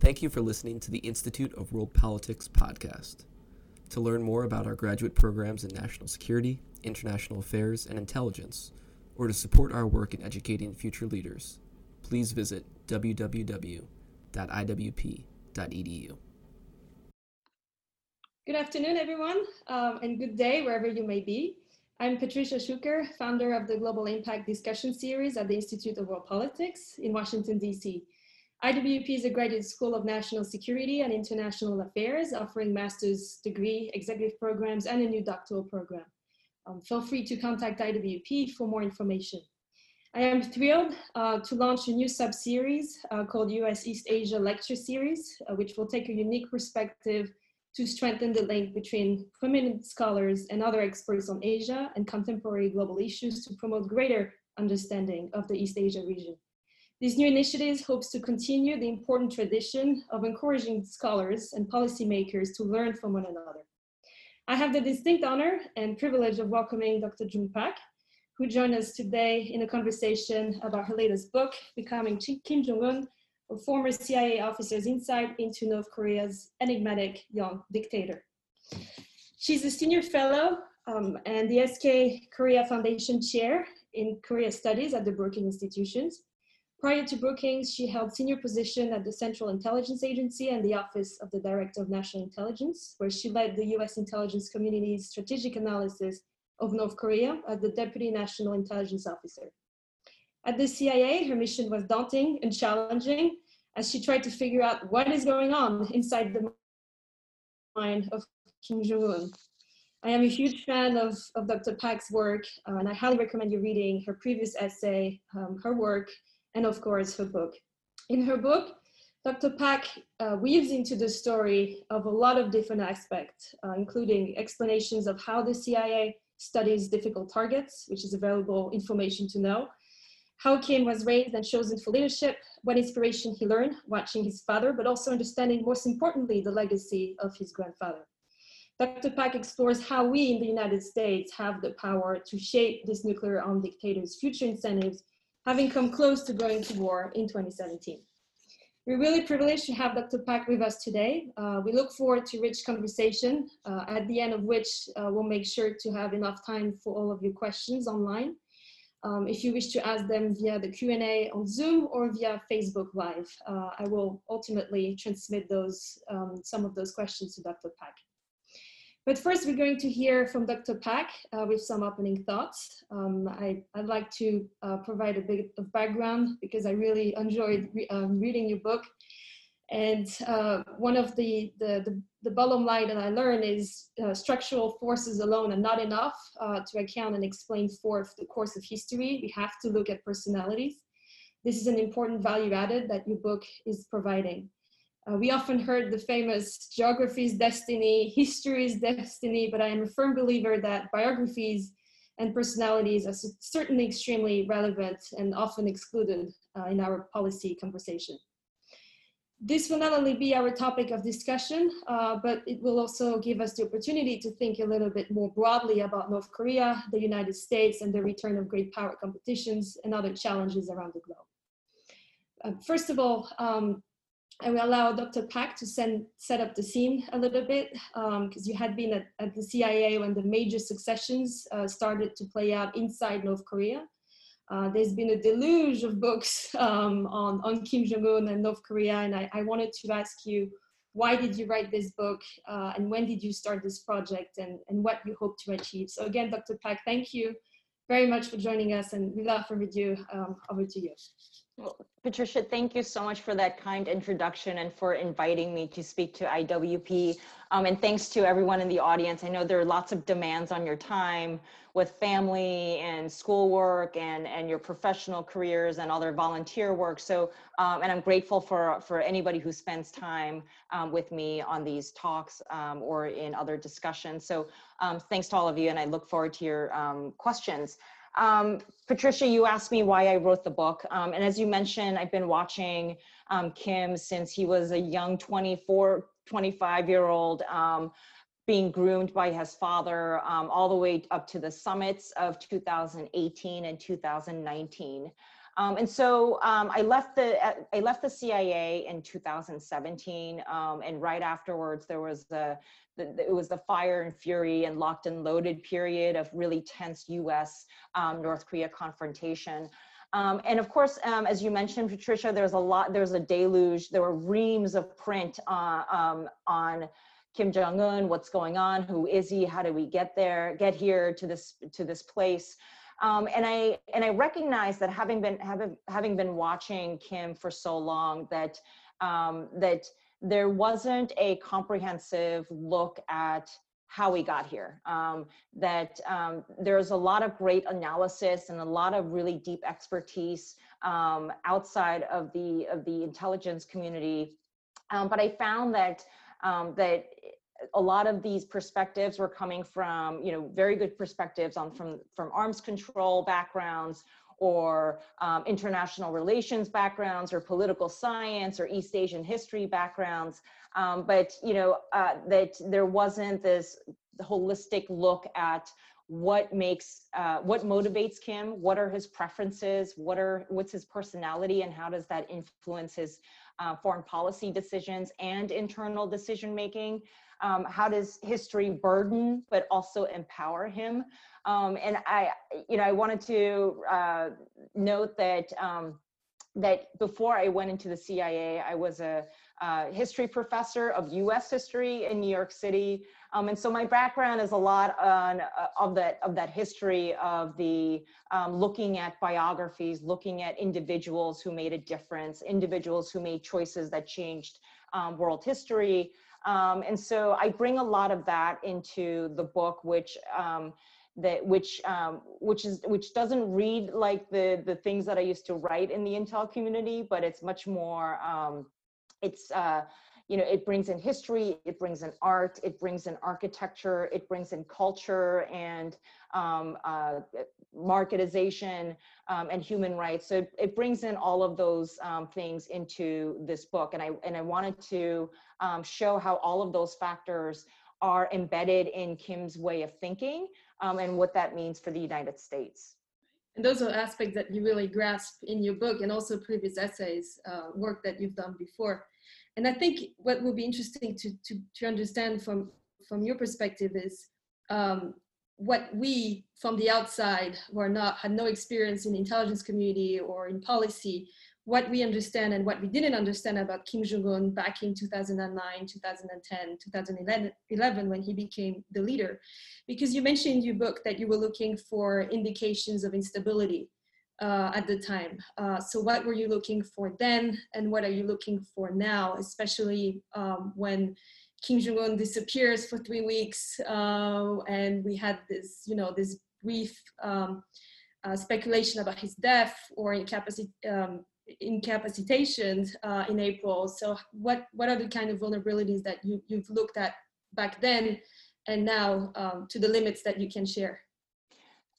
Thank you for listening to the Institute of World Politics podcast. To learn more about our graduate programs in national security, international affairs, and intelligence, or to support our work in educating future leaders, please visit www.iwp.edu. Good afternoon, everyone, um, and good day wherever you may be. I'm Patricia Schouker, founder of the Global Impact Discussion Series at the Institute of World Politics in Washington, D.C. IWP is a graduate school of national security and international affairs, offering master's degree, executive programs, and a new doctoral program. Um, feel free to contact IWP for more information. I am thrilled uh, to launch a new sub-series uh, called US East Asia Lecture Series, uh, which will take a unique perspective to strengthen the link between prominent scholars and other experts on Asia and contemporary global issues to promote greater understanding of the East Asia region. This new initiative hopes to continue the important tradition of encouraging scholars and policymakers to learn from one another. I have the distinct honor and privilege of welcoming Dr. Jung Pak, who joined us today in a conversation about her latest book, Becoming Kim Jong-un, a former CIA officer's insight into North Korea's enigmatic young dictator. She's a senior fellow um, and the SK Korea Foundation chair in Korea Studies at the Brookings Institutions. Prior to Brookings, she held senior position at the Central Intelligence Agency and the Office of the Director of National Intelligence, where she led the US intelligence community's strategic analysis of North Korea as the Deputy National Intelligence Officer. At the CIA, her mission was daunting and challenging as she tried to figure out what is going on inside the mind of Kim Jong-un. I am a huge fan of, of Dr. Pak's work, uh, and I highly recommend you reading her previous essay, um, her work, and of course her book. In her book, Dr. Pak uh, weaves into the story of a lot of different aspects, uh, including explanations of how the CIA studies difficult targets, which is available information to know, how Kim was raised and chosen for leadership, what inspiration he learned watching his father, but also understanding, most importantly, the legacy of his grandfather. Dr. Pak explores how we in the United States have the power to shape this nuclear armed dictator's future incentives having come close to going to war in 2017. We're really privileged to have Dr. Pak with us today. Uh, we look forward to rich conversation, uh, at the end of which uh, we'll make sure to have enough time for all of your questions online. Um, if you wish to ask them via the Q&A on Zoom or via Facebook Live, uh, I will ultimately transmit those, um, some of those questions to Dr. Pak. But first, we're going to hear from Dr. Pak uh, with some opening thoughts. Um, I, would like to uh, provide a bit of background because I really enjoyed re um, reading your book. And uh, one of the, the, the, the, bottom line that I learned is uh, structural forces alone are not enough uh, to account and explain for the course of history. We have to look at personalities. This is an important value added that your book is providing. Uh, we often heard the famous geography is destiny, history is destiny, but I am a firm believer that biographies and personalities are certainly extremely relevant and often excluded uh, in our policy conversation. This will not only be our topic of discussion, uh, but it will also give us the opportunity to think a little bit more broadly about North Korea, the United States, and the return of great power competitions and other challenges around the globe. Uh, first of all, um, I we allow Dr. Pak to send, set up the scene a little bit because um, you had been at, at, the CIA when the major successions uh, started to play out inside North Korea. Uh, there's been a deluge of books um, on, on Kim Jong-un and North Korea, and I, I, wanted to ask you, why did you write this book, uh, and when did you start this project, and, and what you hope to achieve? So again, Dr. Pak, thank you very much for joining us, and without further ado, um, over to you. Well, Patricia, thank you so much for that kind introduction and for inviting me to speak to IWP. Um, and thanks to everyone in the audience. I know there are lots of demands on your time with family and schoolwork and, and your professional careers and other volunteer work. So, um, and I'm grateful for, for anybody who spends time um, with me on these talks um, or in other discussions. So um, thanks to all of you and I look forward to your um, questions. Um, Patricia, you asked me why I wrote the book. Um, and as you mentioned, I've been watching um, Kim since he was a young 24, 25 year old um, being groomed by his father um, all the way up to the summits of 2018 and 2019. Um, and so um, I left the I left the CIA in 2017, um, and right afterwards there was the, the, it was the fire and fury and locked and loaded period of really tense U.S. Um, North Korea confrontation. Um, and of course, um, as you mentioned, Patricia, there's a lot, there's a deluge, there were reams of print uh, um, on Kim Jong Un, what's going on, who is he, how do we get there, get here to this to this place. Um, and I and I recognize that having been having having been watching Kim for so long that um, that there wasn't a comprehensive look at how we got here. Um, that um, there's a lot of great analysis and a lot of really deep expertise um, outside of the of the intelligence community. Um, but I found that um, that a lot of these perspectives were coming from you know very good perspectives on from from arms control backgrounds or um, international relations backgrounds or political science or East Asian history backgrounds. Um, but, you know, uh, that there wasn't this holistic look at what makes, uh, what motivates Kim, what are his preferences, what are, what's his personality and how does that influence his uh, foreign policy decisions and internal decision making. Um, how does history burden but also empower him? Um, and I, you know, I wanted to uh, note that um, that before I went into the CIA, I was a uh, history professor of U.S. history in New York City, um, and so my background is a lot on uh, of that of that history of the um, looking at biographies, looking at individuals who made a difference, individuals who made choices that changed um, world history, um, and so I bring a lot of that into the book, which um, that which um, which is which doesn't read like the the things that I used to write in the Intel community, but it's much more. Um, it's uh, you know it brings in history, it brings in art, it brings in architecture, it brings in culture and um, uh, marketization um, and human rights. So it, it, brings in all of those um, things into this book, and I and I wanted to um, show how all of those factors are embedded in Kim's way of thinking um, and what that means for the United States. And those are aspects that you really grasp in your book and also previous essays, uh, work that you've done before. And I think what will be interesting to, to, to understand from, from your perspective is um, what we from the outside who are not had no experience in the intelligence community or in policy what we understand and what we didn't understand about Kim Jong Un back in 2009, 2010, 2011 when he became the leader. Because you mentioned in your book that you were looking for indications of instability uh, at the time. Uh, so, what were you looking for then, and what are you looking for now, especially um, when Kim Jong Un disappears for three weeks, uh, and we had this, you know, this brief um, uh, speculation about his death or um, incapacitation uh, in April. So what, what are the kind of vulnerabilities that you, you've looked at back then and now um, to the limits that you can share?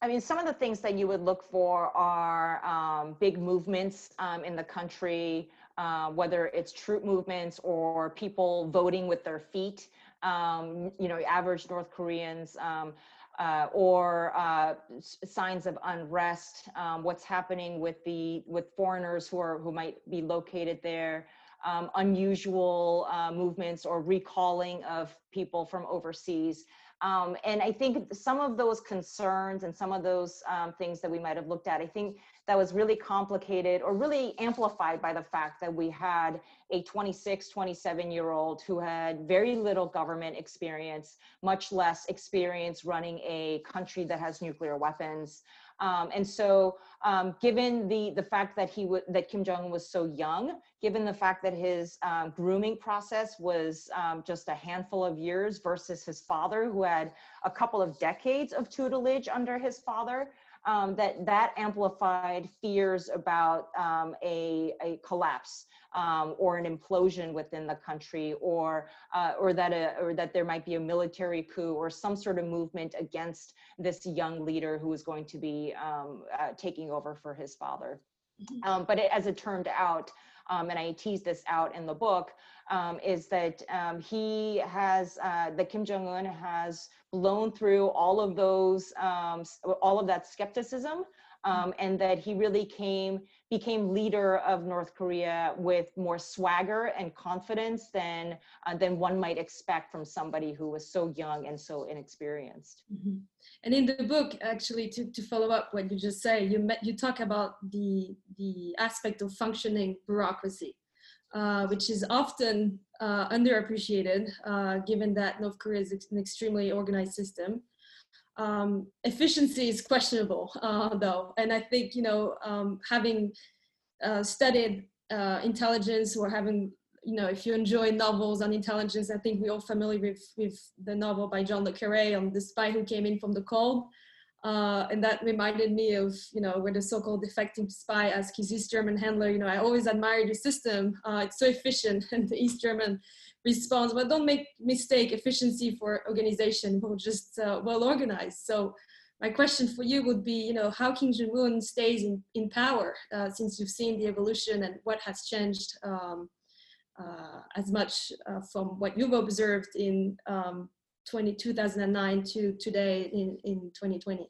I mean, some of the things that you would look for are um, big movements um, in the country, uh, whether it's troop movements or people voting with their feet. Um, you know, average North Koreans um, uh, or uh, signs of unrest, um, what's happening with the with foreigners who are who might be located there, um, unusual uh, movements or recalling of people from overseas. Um, and I think some of those concerns and some of those um, things that we might have looked at, I think that was really complicated or really amplified by the fact that we had a 26, 27 year old who had very little government experience, much less experience running a country that has nuclear weapons. Um, and so, um, given the the fact that he that Kim Jong Un was so young, given the fact that his um, grooming process was um, just a handful of years versus his father, who had a couple of decades of tutelage under his father, um, that that amplified fears about um, a, a collapse um, or an implosion within the country, or uh, or that a, or that there might be a military coup or some sort of movement against this young leader who is going to be um, uh, taking over for his father. Mm-hmm. Um, but it, as it turned out, um, and I tease this out in the book, um, is that um, he has, uh, that Kim Jong Un has blown through all of those, um, all of that skepticism um, and that he really came became leader of North Korea with more swagger and confidence than uh, than one might expect from somebody who was so young and so inexperienced. Mm-hmm. And in the book, actually, to, to follow up what you just say, you met, you talk about the the aspect of functioning bureaucracy, uh, which is often uh, underappreciated, uh, given that North Korea is an extremely organized system. Um, efficiency is questionable, uh, though, and I think you know um, having uh, studied uh, intelligence or having you know if you enjoy novels on intelligence, I think we're all familiar with with the novel by John le Carré on the spy who came in from the cold. Uh, and that reminded me of, you know, where the so-called defecting spy asks his East German handler, you know, I always admired your system. Uh, it's so efficient. And the East German responds, but don't make mistake efficiency for organization. We're just uh, well organized. So my question for you would be, you know, how Kim Jong-un stays in, in power uh, since you've seen the evolution and what has changed um, uh, as much uh, from what you've observed in um, 20, 2009 to today in, in 2020?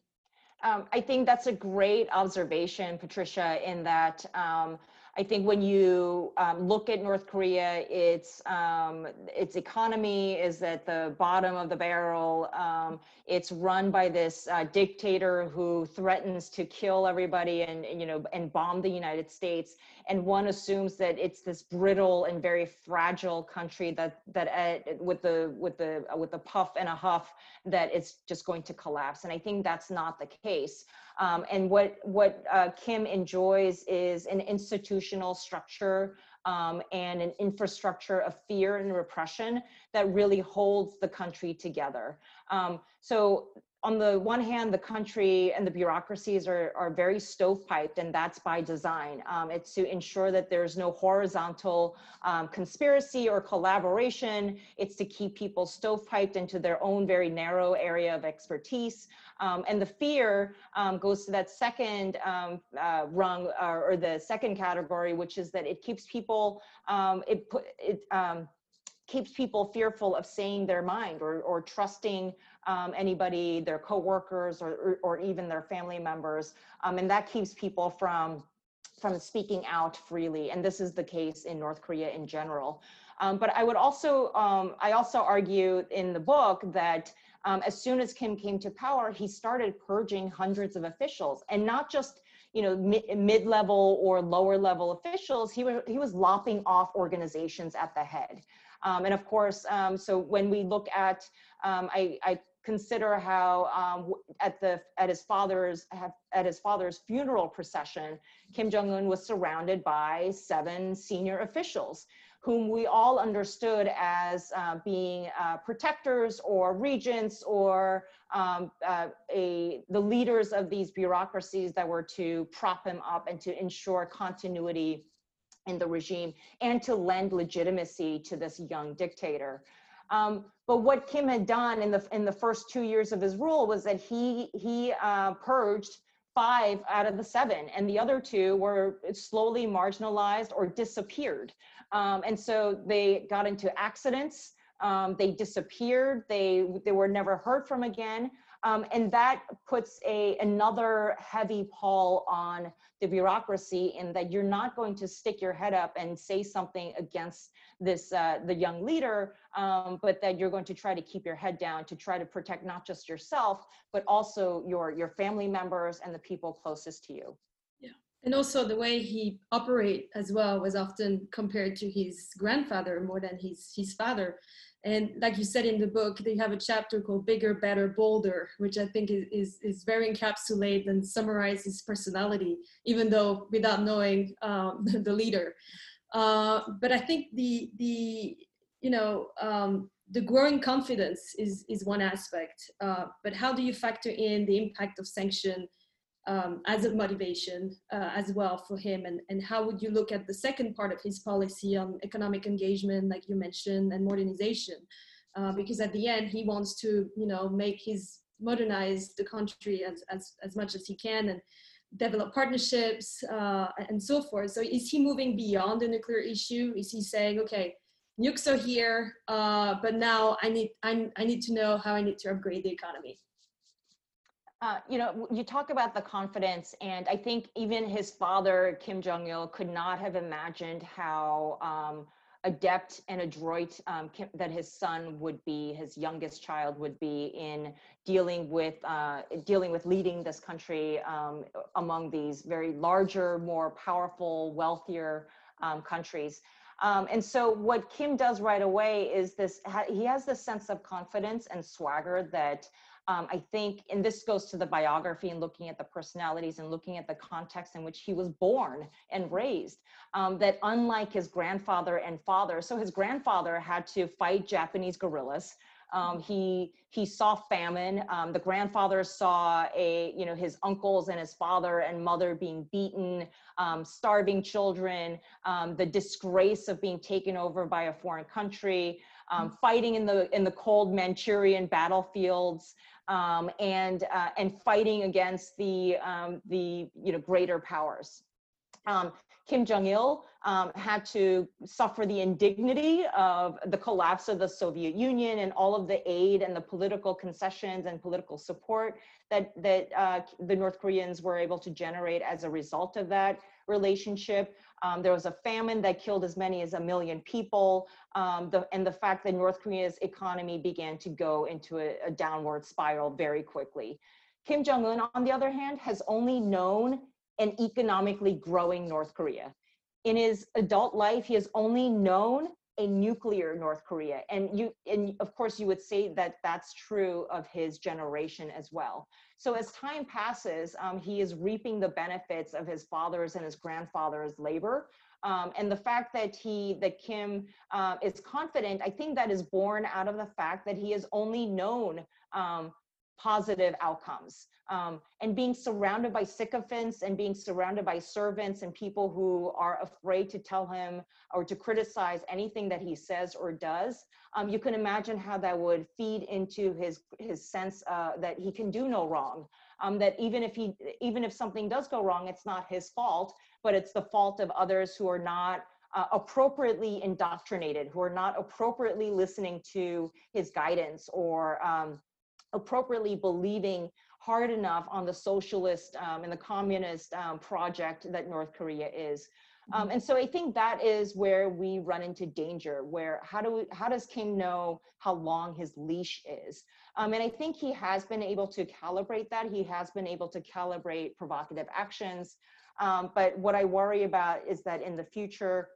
Um, I think that's a great observation, Patricia, in that um, I think when you um, look at North Korea, its um, its economy is at the bottom of the barrel. Um, it's run by this uh, dictator who threatens to kill everybody and you know and bomb the United States. And one assumes that it's this brittle and very fragile country that that uh, with the with the uh, with the puff and a huff that it's just going to collapse. And I think that's not the case. Um, and what, what uh, Kim enjoys is an institutional structure um, and an infrastructure of fear and repression that really holds the country together. Um, so on the one hand, the country and the bureaucracies are, are very stovepiped, and that's by design. Um, it's to ensure that there's no horizontal um, conspiracy or collaboration. It's to keep people stovepiped into their own very narrow area of expertise. Um, and the fear um, goes to that second um, uh, rung or, or, the second category, which is that it keeps people, um, it, it keeps people fearful of saying their mind or, or trusting um, anybody, their coworkers, or, or, or even their family members. Um, and that keeps people from, from speaking out freely. And this is the case in North Korea in general. Um, but I would also, um, I also argue in the book that um, as soon as Kim came to power, he started purging hundreds of officials and not just you know mid level or lower level officials. He was he was lopping off organizations at the head. Um, and of course, um, so when we look at, um, I, I, consider how um, at the at his father's at his father's funeral procession, Kim Jong Un was surrounded by seven senior officials whom we all understood as uh, being uh, protectors or regents or um, uh, a, the leaders of these bureaucracies that were to prop him up and to ensure continuity in the regime and to lend legitimacy to this young dictator. Um, but what Kim had done in the in the first two years of his rule was that he he uh, purged five out of the seven, and the other two were slowly marginalized or disappeared. Um, and so they got into accidents. Um, they disappeared. They they were never heard from again. Um, and that puts a another heavy pall on the bureaucracy in that you're not going to stick your head up and say something against this uh, the young leader, um, but that you're going to try to keep your head down to try to protect not just yourself, but also your your family members and the people closest to you. Yeah, and also the way he operate as well was often compared to his grandfather more than his his father and like you said in the book, they have a chapter called Bigger, Better, Bolder, which I think is, is, is very encapsulated and summarizes personality, even though without knowing um, the leader. Uh, but I think the, the you know, um, the growing confidence is, is one aspect, uh, but how do you factor in the impact of sanction um, as a motivation uh, as well for him? And, and how would you look at the second part of his policy on economic engagement like you mentioned and modernization? Uh, because at the end he wants to you know make his modernize the country as, as, as much as he can and develop partnerships uh, and so forth. So is he moving beyond the nuclear issue? Is he saying okay nukes are here uh, but now I need, I, I need to know how I need to upgrade the economy Uh, you know, you talk about the confidence, and I think even his father, Kim Jong il, could not have imagined how um, adept and adroit um, that his son would be, his youngest child would be in dealing with uh, dealing with leading this country um, among these very larger, more powerful, wealthier um, countries. Um, and so what Kim does right away is this, he has this sense of confidence and swagger that um, I think, and this goes to the biography and looking at the personalities and looking at the context in which he was born and raised, um, that unlike his grandfather and father, so his grandfather had to fight Japanese guerrillas. Um, he he saw famine. Um, the grandfather saw a you know his uncles and his father and mother being beaten, um, starving children, um, the disgrace of being taken over by a foreign country, um, fighting in the in the cold Manchurian battlefields um, and uh, and fighting against the um, the you know greater powers. Um, Kim Jong Il um, had to suffer the indignity of the collapse of the Soviet Union and all of the aid and the political concessions and political support that that uh, the North Koreans were able to generate as a result of that relationship. Um, there was a famine that killed as many as a million people. Um, the, and the fact that North Korea's economy began to go into a, a downward spiral very quickly. Kim Jong un, on the other hand, has only known an economically growing North Korea. In his adult life, he has only known a nuclear North Korea. And you, and of course, you would say that that's true of his generation as well. So as time passes, um, he is reaping the benefits of his father's and his grandfather's labor. Um, and the fact that he, that Kim uh, is confident, I think that is born out of the fact that he has only known um, positive outcomes. Um, and being surrounded by sycophants and being surrounded by servants and people who are afraid to tell him or to criticize anything that he says or does, um, you can imagine how that would feed into his his sense uh, that he can do no wrong. Um, that even if he even if something does go wrong, it's not his fault, but it's the fault of others who are not uh, appropriately indoctrinated, who are not appropriately listening to his guidance or um, appropriately believing hard enough on the socialist um, and the communist um, project that North Korea is. Um, mm-hmm. and so I think that is where we run into danger. Where how do we, how does Kim know how long his leash is? Um, and I think he has been able to calibrate that. He has been able to calibrate provocative actions. Um, but what I worry about is that in the future,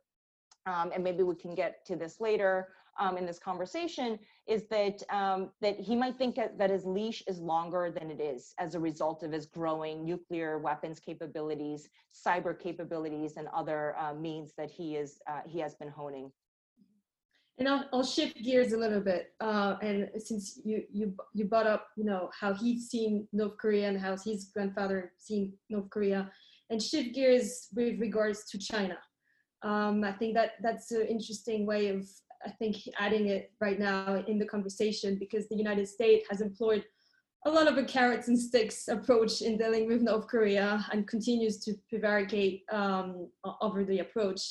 um, and maybe we can get to this later, um, in this conversation is that um, that he might think that his leash is longer than it is as a result of his growing nuclear weapons capabilities, cyber capabilities, and other uh, means that he is uh, he has been honing. And I'll, I'll shift gears a little bit. Uh, and since you you you brought up you know how he's seen North Korea and how his grandfather seen North Korea, and shift gears with regards to China. Um, I think that that's an interesting way of I think adding it right now in the conversation because the United States has employed a lot of a carrots and sticks approach in dealing with North Korea and continues to prevaricate um, over the approach.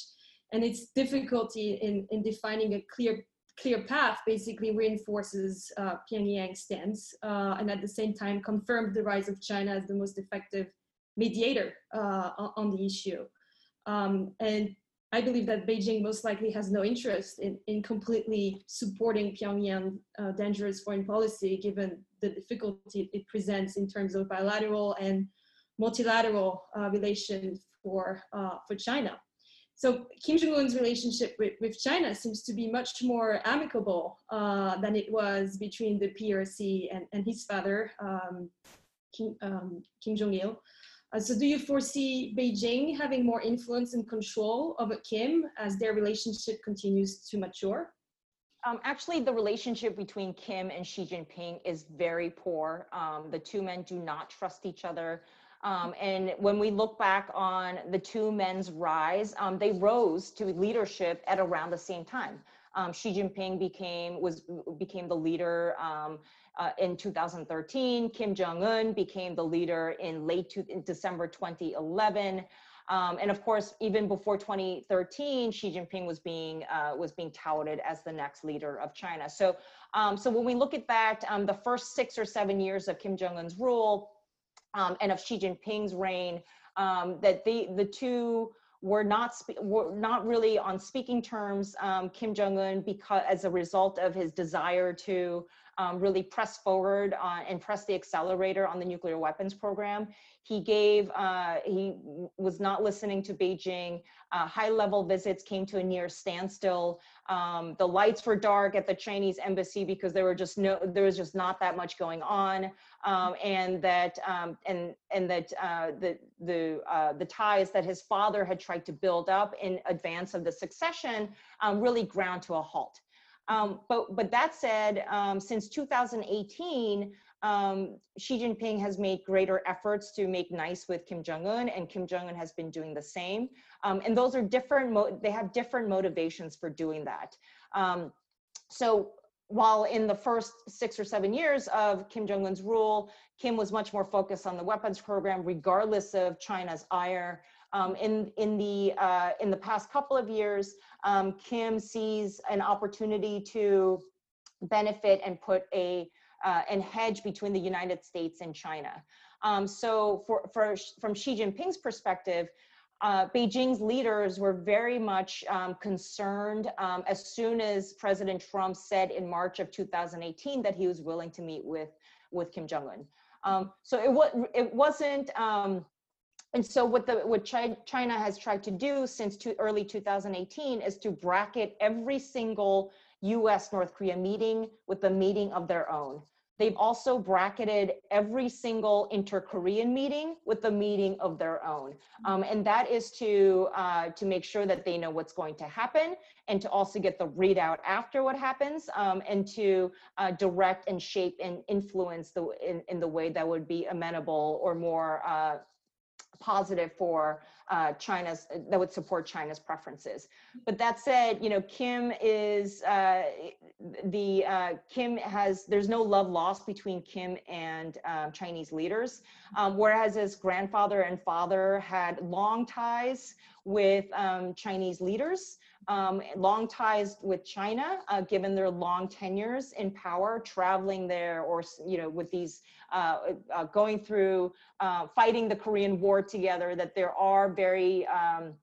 And its difficulty in, in defining a clear clear path basically reinforces uh, Pyongyang's stance uh, and at the same time confirmed the rise of China as the most effective mediator uh, on the issue. Um, and I believe that Beijing most likely has no interest in, in completely supporting Pyongyang uh, dangerous foreign policy, given the difficulty it presents in terms of bilateral and multilateral uh, relations for, uh, for China. So Kim Jong-un's relationship with, with China seems to be much more amicable uh, than it was between the PRC and, and his father, um, Kim, um, Kim Jong-il. Uh, so do you foresee Beijing having more influence and control over Kim as their relationship continues to mature? Um, actually, the relationship between Kim and Xi Jinping is very poor. Um, the two men do not trust each other. Um, and when we look back on the two men's rise, um, they rose to leadership at around the same time. Um, Xi Jinping became was became the leader um, uh, in 2013. Kim Jong Un became the leader in late in December 2011. Um, and of course, even before 2013, Xi Jinping was being uh, was being touted as the next leader of China. So, um, so when we look at that, um, the first six or seven years of Kim Jong Un's rule, um, and of Xi Jinping's reign, um, that the, the two were not, were not really on speaking terms, um, Kim Jong-un, because as a result of his desire to um, really press forward and press the accelerator on the nuclear weapons program. He gave, uh, he was not listening to Beijing. Uh, high level visits came to a near standstill. Um, the lights were dark at the Chinese embassy because there were just no, there was just not that much going on. Um, and that, um, and, and that uh, the, the, uh, the ties that his father had tried to build up in advance of the succession um, really ground to a halt. Um, but, but that said, um, since 2018, um, Xi Jinping has made greater efforts to make nice with Kim Jong-un and Kim Jong-un has been doing the same. Um, and those are different, they have different motivations for doing that. Um, so while in the first six or seven years of Kim Jong-un's rule, Kim was much more focused on the weapons program, regardless of China's ire. Um, in in the uh, in the past couple of years, um, Kim sees an opportunity to benefit and put a uh, and hedge between the United States and China. Um, so for, for from Xi Jinping's perspective, uh, Beijing's leaders were very much um, concerned um, as soon as President Trump said in March of 2018 that he was willing to meet with with Kim Jong Un. Um, so it it wasn't um, and so what the what China has tried to do since to early 2018 is to bracket every single US North Korea meeting with the meeting of their own. They've also bracketed every single inter-Korean meeting with the meeting of their own. Um, and that is to, uh, to make sure that they know what's going to happen and to also get the readout after what happens um, and to uh, direct and shape and influence the, in, in the way that would be amenable or more uh, positive for uh, China's, that would support China's preferences. But that said, you know, Kim is, uh, the, uh, Kim has, there's no love lost between Kim and um, Chinese leaders, um, whereas his grandfather and father had long ties with um, Chinese leaders um, long ties with China, uh, given their long tenures in power, traveling there or, you know, with these, uh, uh, going through, uh, fighting the Korean War together, that there are very um,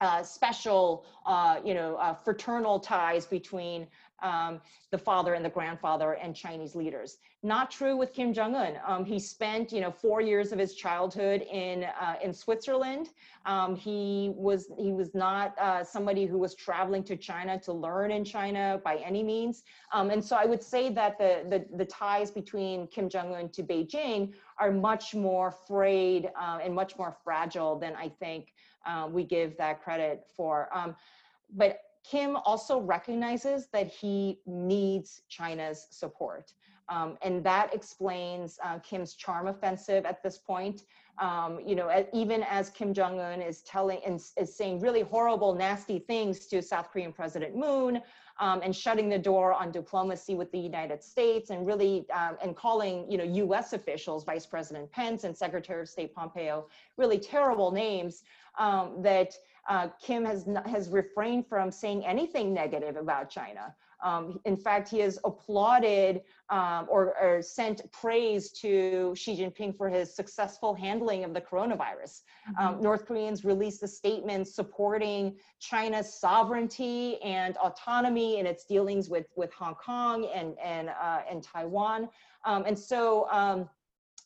uh, special, uh, you know, fraternal ties between um, the father and the grandfather and Chinese leaders. Not true with Kim Jong Un. Um, he spent, you know, four years of his childhood in uh, in Switzerland. Um, he was he was not uh, somebody who was traveling to China to learn in China by any means. Um, and so I would say that the, the the ties between Kim Jong Un to Beijing are much more frayed uh, and much more fragile than I think uh, we give that credit for. Um, but Kim also recognizes that he needs China's support. Um, and that explains uh, Kim's charm offensive at this point. Um, you know, even as Kim Jong Un is telling and is saying really horrible, nasty things to South Korean President Moon, um, and shutting the door on diplomacy with the United States, and really um, and calling you know U.S. officials, Vice President Pence and Secretary of State Pompeo, really terrible names um, that uh, Kim has, has refrained from saying anything negative about China. Um, in fact, he has applauded um, or, or, sent praise to Xi Jinping for his successful handling of the coronavirus. Mm-hmm. Um, North Koreans released a statement supporting China's sovereignty and autonomy in its dealings with, with Hong Kong and, and, uh, and Taiwan. Um, and so, um,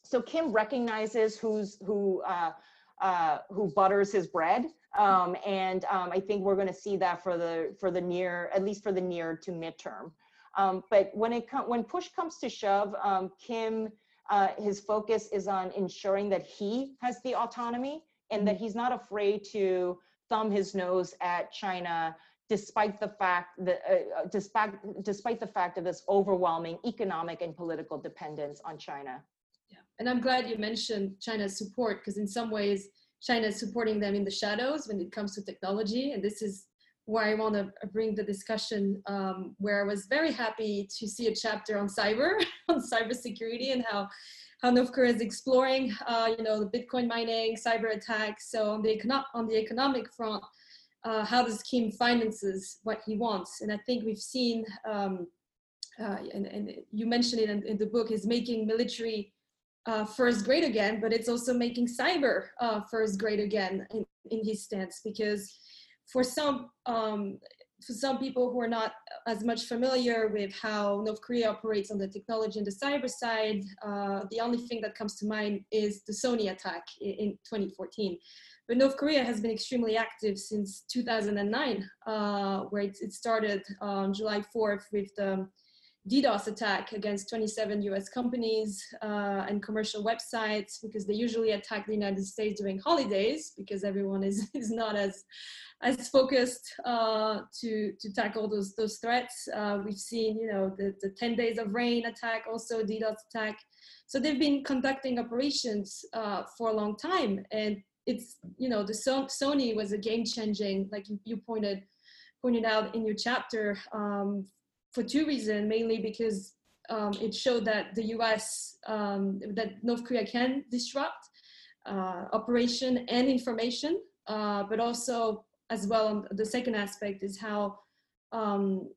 so Kim recognizes who's, who, uh, uh, who butters his bread. Um, and um, I think we're going to see that for the for the near, at least for the near to midterm. Um, but when it com- when push comes to shove, um, Kim, uh, his focus is on ensuring that he has the autonomy and that he's not afraid to thumb his nose at China, despite the fact that uh, despite despite the fact of this overwhelming economic and political dependence on China. And I'm glad you mentioned China's support because in some ways China is supporting them in the shadows when it comes to technology. And this is why I want to bring the discussion um, where I was very happy to see a chapter on cyber, on cybersecurity and how, how North Korea is exploring, uh, you know, the Bitcoin mining, cyber attacks. So on the, econo- on the economic front, uh, how does Kim finances what he wants? And I think we've seen, um, uh, and, and, you mentioned it in, in the book, is making military uh, first grade again, but it's also making cyber uh, first grade again in, in his stance because for some um, for some people who are not as much familiar with how North Korea operates on the technology and the cyber side, uh, the only thing that comes to mind is the Sony attack in, in 2014. But North Korea has been extremely active since 2009, uh, where it, it started on July 4th with the DDoS attack against 27 US companies uh, and commercial websites because they usually attack the United States during holidays because everyone is, is not as, as focused uh, to, to tackle those, those threats. Uh, we've seen, you know, the, the 10 days of rain attack, also DDoS attack. So they've been conducting operations uh, for a long time. And it's, you know, the so Sony was a game changing, like you, you pointed, pointed out in your chapter, um, for two reasons, mainly because um, it showed that the US, um, that North Korea can disrupt uh, operation and information, uh, but also as well, the second aspect is how um,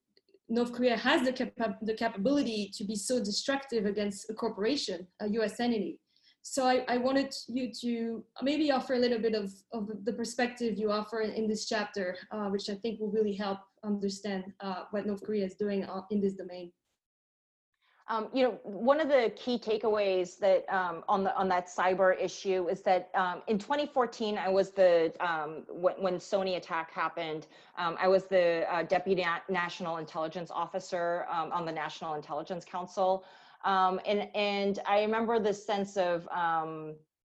North Korea has the, capa the capability to be so destructive against a corporation, a US entity. So I, I wanted you to maybe offer a little bit of, of the perspective you offer in this chapter, uh, which I think will really help understand uh, what North Korea is doing uh, in this domain. Um, you know, one of the key takeaways that um, on the on that cyber issue is that um, in 2014, I was the um, when, when, Sony attack happened, um, I was the uh, deputy Na national intelligence officer um, on the National Intelligence Council, and and I remember this sense of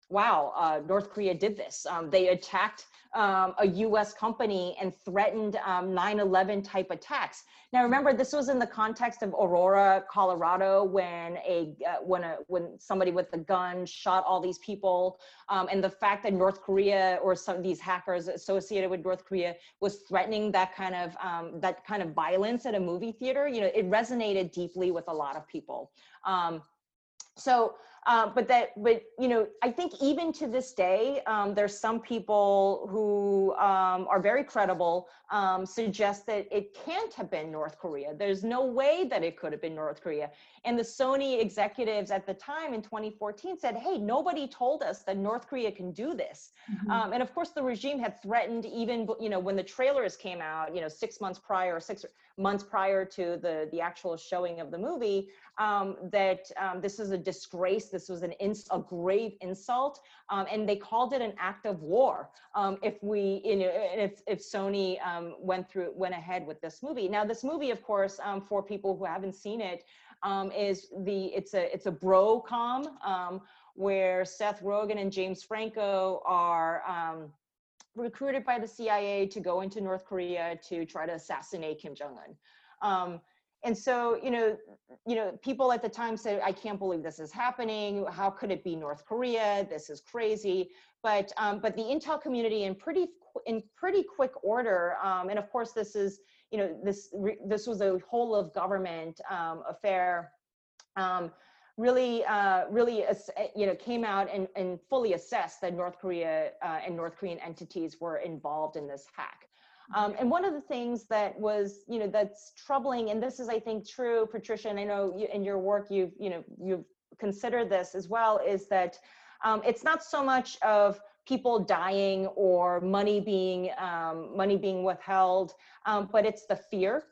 wow, uh, North Korea did this. they attacked um, a US company and threatened 9-11 um, type attacks. Now remember, this was in the context of Aurora, Colorado, when a uh, when a when somebody with a gun shot all these people, um, and the fact that North Korea or some of these hackers associated with North Korea was threatening that kind of um, that kind of violence at a movie theater. You know, it resonated deeply with a lot of people. Um, so uh, but that, but you know, I think even to this day, um, there's some people who um, are very credible um, suggest that it can't have been North Korea. There's no way that it could have been North Korea. And the Sony executives at the time in 2014 said, hey, nobody told us that North Korea can do this. Mm-hmm. Um, and of course, the regime had threatened even, you know, when the trailers came out, you know, six months prior, six months prior to the, the actual showing of the movie, um, that um, this is a disgrace. This was an ins- a grave insult. Um, and they called it an act of war. Um, if we, you know, if, if Sony um, went through, went ahead with this movie. Now, this movie, of course, for people who haven't seen it, um, is the it's a it's a bro com um, where Seth Rogen and James Franco are um, recruited by the CIA to go into North Korea to try to assassinate Kim Jong Un. Um, and so, you know, you know, people at the time said, "I can't believe this is happening. How could it be North Korea? This is crazy." But um, but the intel community, in pretty in pretty quick order, um, and of course, this is you know, this, this was a whole of government um, affair, um, really, uh, really, you know, came out and, and fully assessed that North Korea uh, and North Korean entities were involved in this hack. Um, and one of the things that was, you know, that's troubling, and this is, I think, true, Patricia, and I know you, in your work you've, you know, you've considered this as well, is that um, it's not so much of people dying or money being um, money being withheld, um, but it's the fear.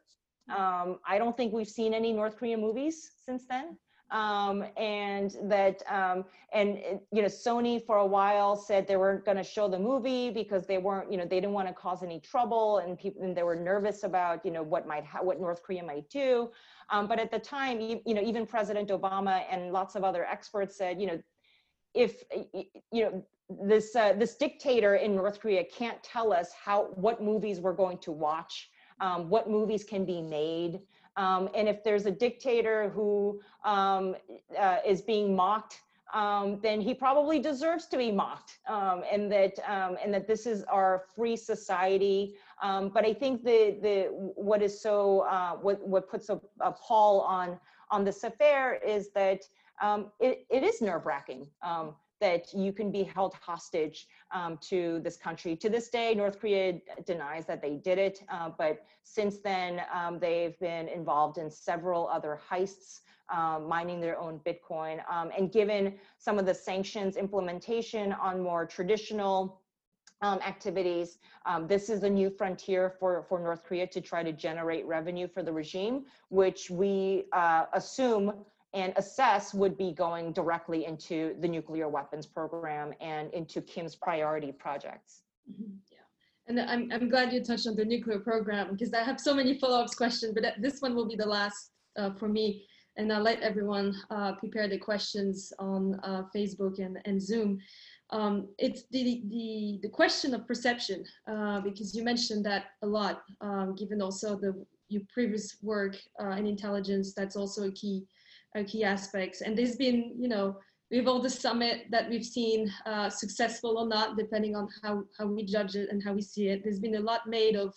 Um, I don't think we've seen any North Korean movies since then. Um, and that um, and you know Sony for a while said they weren't going to show the movie because they weren't you know they didn't want to cause any trouble and people and they were nervous about you know what might ha- what North Korea might do. Um, but at the time, you, know even President Obama and lots of other experts said you know if you know this uh, this dictator in North Korea can't tell us how what movies we're going to watch, um, what movies can be made, um, and if there's a dictator who um, uh, is being mocked, um, then he probably deserves to be mocked, um, and that um, and that this is our free society. but I think the the what is so uh, what what puts a, a pall on on this affair is that it, it is nerve wracking that you can be held hostage um, to this country. To this day, North Korea denies that they did it, uh, but since then, um, they've been involved in several other heists, um, mining their own Bitcoin. Um, and given some of the sanctions implementation on more traditional um, activities. Um, this is a new frontier for, for North Korea to try to generate revenue for the regime, which we uh, assume and assess would be going directly into the nuclear weapons program and into Kim's priority projects. Mm-hmm. Yeah, and I'm, I'm glad you touched on the nuclear program because I have so many follow-ups questions, but this one will be the last uh, for me. And I'll let everyone uh, prepare the questions on uh, Facebook and, and Zoom. Um, it's the, the, the question of perception, uh, because you mentioned that a lot, um, given also the your previous work uh, in intelligence, that's also a key uh, key aspects. And there's been, you know, with all the summit that we've seen, uh, successful or not, depending on how, how we judge it and how we see it, there's been a lot made of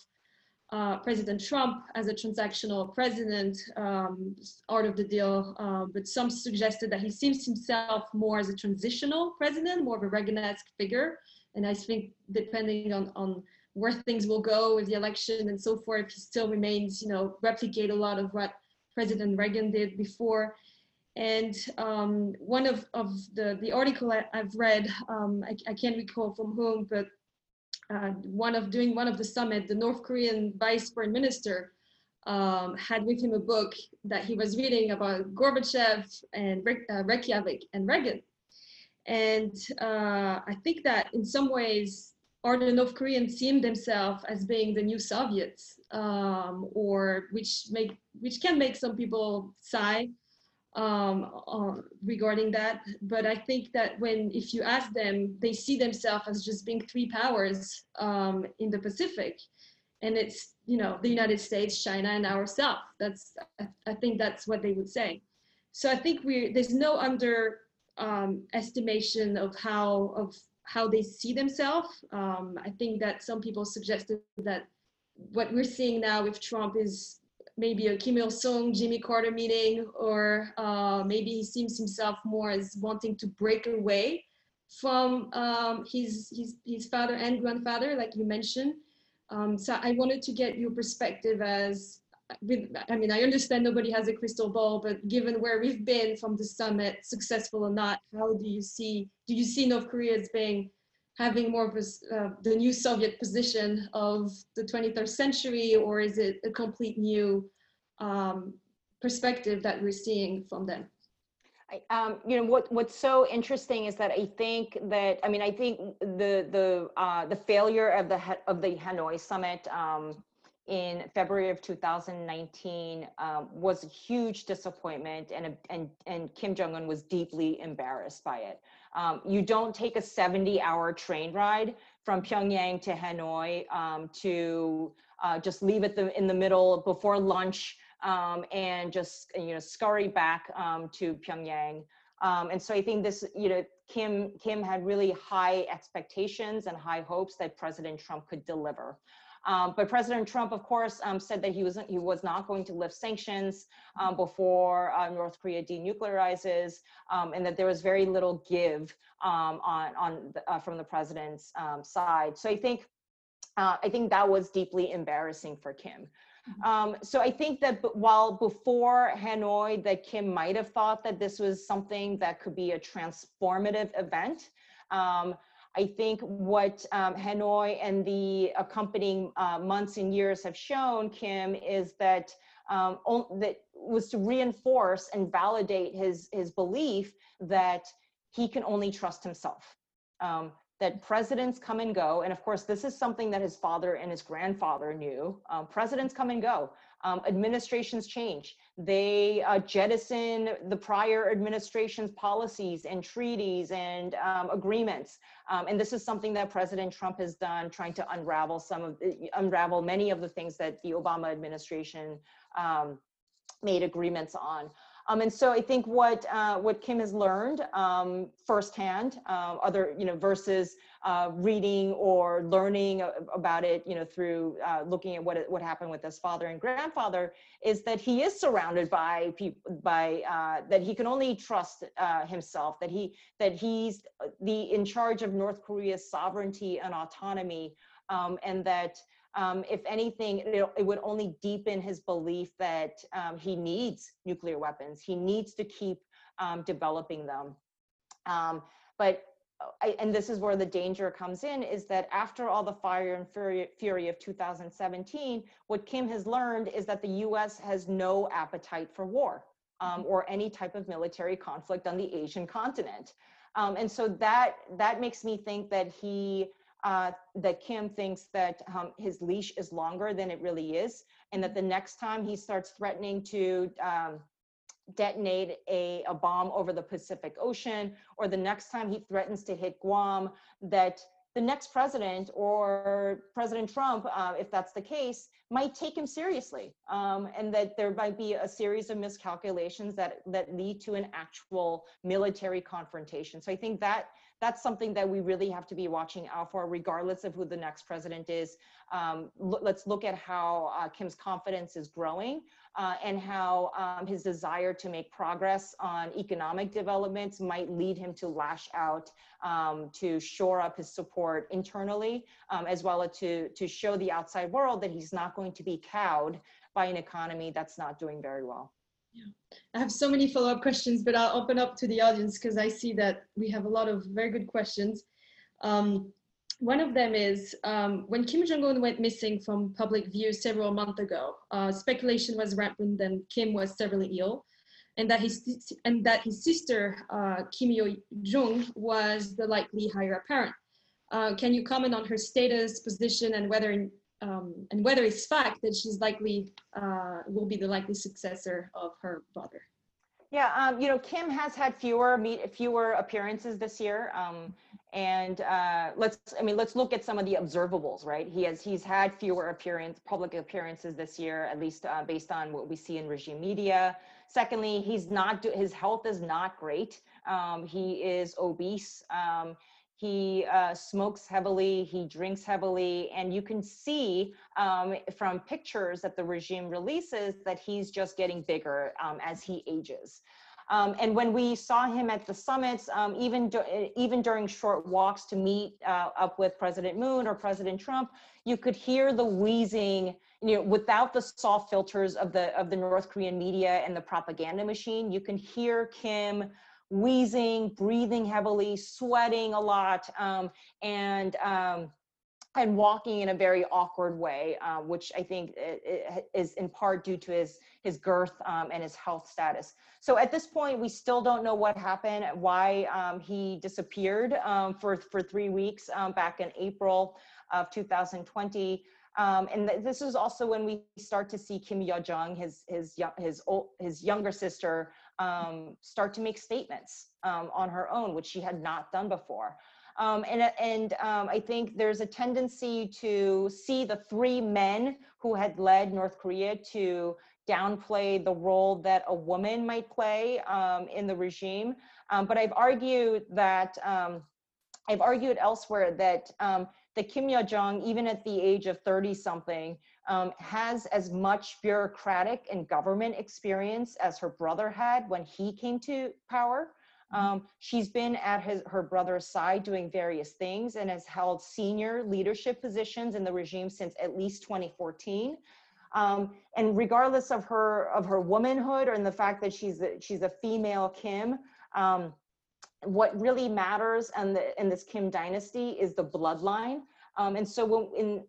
uh, President Trump as a transactional president, um, art of the deal, uh, but some suggested that he seems himself more as a transitional president, more of a Reagan-esque figure. And I think depending on, on where things will go with the election and so forth, he still remains, you know, replicate a lot of what President Reagan did before. And um, one of, of the, the article I, have read, um, I, I, can't recall from whom, but uh, one of doing one of the summit, the North Korean vice foreign minister um, had with him a book that he was reading about Gorbachev and uh, Reykjavik and Reagan. And uh, I think that in some ways, are the North Koreans seeing themselves as being the new Soviets, um, or which make which can make some people sigh um, uh, regarding that. But I think that when, if you ask them, they see themselves as just being three powers um, in the Pacific. And it's, you know, the United States, China, and ourselves. That's, I, I think that's what they would say. So I think we there's no under um, estimation of how of how they see themselves. Um, I think that some people suggested that what we're seeing now with Trump is maybe a Kim Il Sung, Jimmy Carter meeting, or uh, maybe he seems himself more as wanting to break away from um, his, his, his father and grandfather, like you mentioned. Um, so I wanted to get your perspective as, with, I mean, I understand nobody has a crystal ball, but given where we've been from the summit, successful or not, how do you see, do you see North Korea as being having more uh, the new Soviet position of the 23rd century, or is it a complete new um, perspective that we're seeing from them? I, um, you know what what's so interesting is that I think that I mean I think the the uh, the failure of the of the Hanoi summit um, in February of 2019 um, was a huge disappointment, and and and Kim Jong Un was deeply embarrassed by it. Um, you don't take a 70 hour train ride from Pyongyang to Hanoi um, to uh, just leave it the, in the middle before lunch um, and just, you know, scurry back um, to Pyongyang. Um, and so I think this, you know, Kim, Kim had really high expectations and high hopes that President Trump could deliver. Um, but President Trump, of course, um, said that he was he was not going to lift sanctions um, before uh, North Korea denuclearizes, um, and that there was very little give um, on on the, uh, from the president's um, side. So I think uh, I think that was deeply embarrassing for Kim. Um, so I think that while before Hanoi, that Kim might have thought that this was something that could be a transformative event. Um, I think what um, Hanoi and the accompanying uh, months and years have shown Kim is that um, that was to reinforce and validate his his belief that he can only trust himself. Um, that presidents come and go, and of course, this is something that his father and his grandfather knew. Um, presidents come and go. Um, administrations change. They uh, jettison the prior administration's policies and treaties and um, agreements. Um, and this is something that President Trump has done, trying to unravel some of unravel many of the things that the Obama administration um, made agreements on. Um, and so I think what uh, what Kim has learned um, firsthand, uh, other you know versus uh, reading or learning about it, you know, through uh, looking at what what happened with his father and grandfather, is that he is surrounded by people by uh, that he can only trust uh, himself, that he that he's the in charge of North Korea's sovereignty and autonomy, um, and that um, if anything, it, would only deepen his belief that um, he needs nuclear weapons. He needs to keep um, developing them. Um, but, uh, I, and this is where the danger comes in, is that after all the fire and fury, fury of 2017, what Kim has learned is that the US has no appetite for war um, or any type of military conflict on the Asian continent. Um, and so that, that makes me think that he uh, that Kim thinks that um, his leash is longer than it really is, and that the next time he starts threatening to um, detonate a, a bomb over the Pacific Ocean, or the next time he threatens to hit Guam, that the next president or President Trump, uh, if that's the case, might take him seriously, um, and that there might be a series of miscalculations that that lead to an actual military confrontation. So I think that that's something that we really have to be watching out for, regardless of who the next president is. Um, let's look at how uh, Kim's confidence is growing uh, and how um, his desire to make progress on economic developments might lead him to lash out um, to shore up his support internally, um, as well as to, to show the outside world that he's not going to be cowed by an economy that's not doing very well. I have so many follow-up questions, but I'll open up to the audience because I see that we have a lot of very good questions. Um, one of them is um, when Kim Jong-un went missing from public view several months ago, uh, speculation was rampant that Kim was severely ill and that his, and that his sister, uh, Kim Yo-jong, was the likely heir apparent. Uh, can you comment on her status, position, and whether um, and whether it's fact that she's likely uh, will be the likely successor of her brother. Yeah, um, you know, Kim has had fewer meet fewer appearances this year, um, and uh, let's I mean let's look at some of the observables, right? He has he's had fewer appearance public appearances this year, at least uh, based on what we see in regime media. Secondly, he's not his health is not great. Um, he is obese. Um, he uh, smokes heavily, he drinks heavily, and you can see um, from pictures that the regime releases that he's just getting bigger um, as he ages. Um, and when we saw him at the summits, um, even even during short walks to meet uh, up with President Moon or President Trump, you could hear the wheezing. You know, without the soft filters of the of the North Korean media and the propaganda machine, you can hear Kim wheezing, breathing heavily, sweating a lot, um, and um, and walking in a very awkward way, uh, which I think is in part due to his his girth um, and his health status. So at this point, we still don't know what happened, why um, he disappeared um, for for three weeks um, back in April of 2020. Um, and th this is also when we start to see Kim Yo Jong, his his his old, his younger sister, um, start to make statements um, on her own, which she had not done before. Um, and and um, I think there's a tendency to see the three men who had led North Korea to downplay the role that a woman might play um, in the regime. Um, but I've argued that I've argued elsewhere that that Kim Yo Jong, even at the age of 30 something, um, has as much bureaucratic and government experience as her brother had when he came to power. Mm-hmm. Um, she's been at his, her brother's side doing various things and has held senior leadership positions in the regime since at least 2014. Um, and regardless of her of her womanhood or in the fact that she's a, she's a female Kim, um, what really matters in, the, in this Kim dynasty is the bloodline. Um, and so when, in,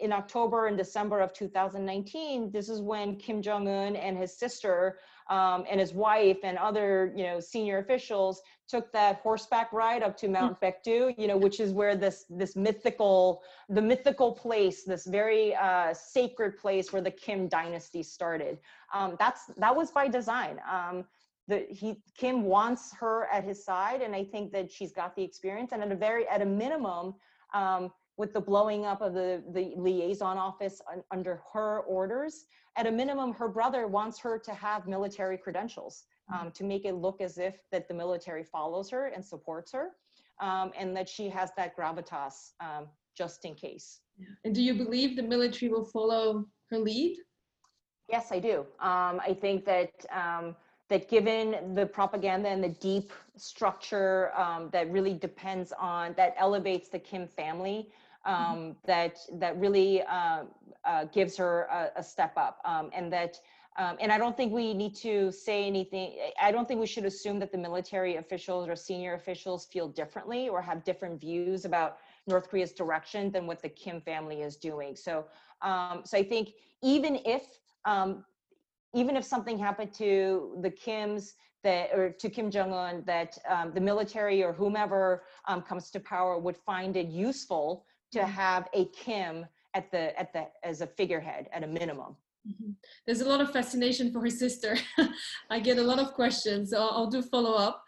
in October and December of 2019, this is when Kim Jong Un and his sister um, and his wife and other, you know, senior officials took that horseback ride up to hmm. Mount Baekdu, you know, which is where this this mythical, the mythical place, this very uh, sacred place where the Kim dynasty started. Um, that's that was by design. Um, the, he Kim wants her at his side, and I think that she's got the experience. And at a very at a minimum, um, with the blowing up of the, the liaison office un, under her orders, at a minimum, her brother wants her to have military credentials. um, to make it look as if that the military follows her and supports her, um, and that she has that gravitas um, just in case. And do you believe the military will follow her lead? Yes, I do. Um, I think that um, that given the propaganda and the deep structure um, that really depends on that elevates the Kim family, mm-hmm. that that really uh, uh, gives her a, a step up, um, and that. Um, and I don't think we need to say anything. I don't think we should assume that the military officials or senior officials feel differently or have different views about North Korea's direction than what the Kim family is doing. So, um, so I think even if um, even if something happened to the Kims that or to Kim Jong Un that um, the military or whomever um, comes to power would find it useful to mm-hmm. have a Kim at the at the as a figurehead at a minimum. Mm-hmm. There's a lot of fascination for her sister. I get a lot of questions. So I'll, I'll do follow up.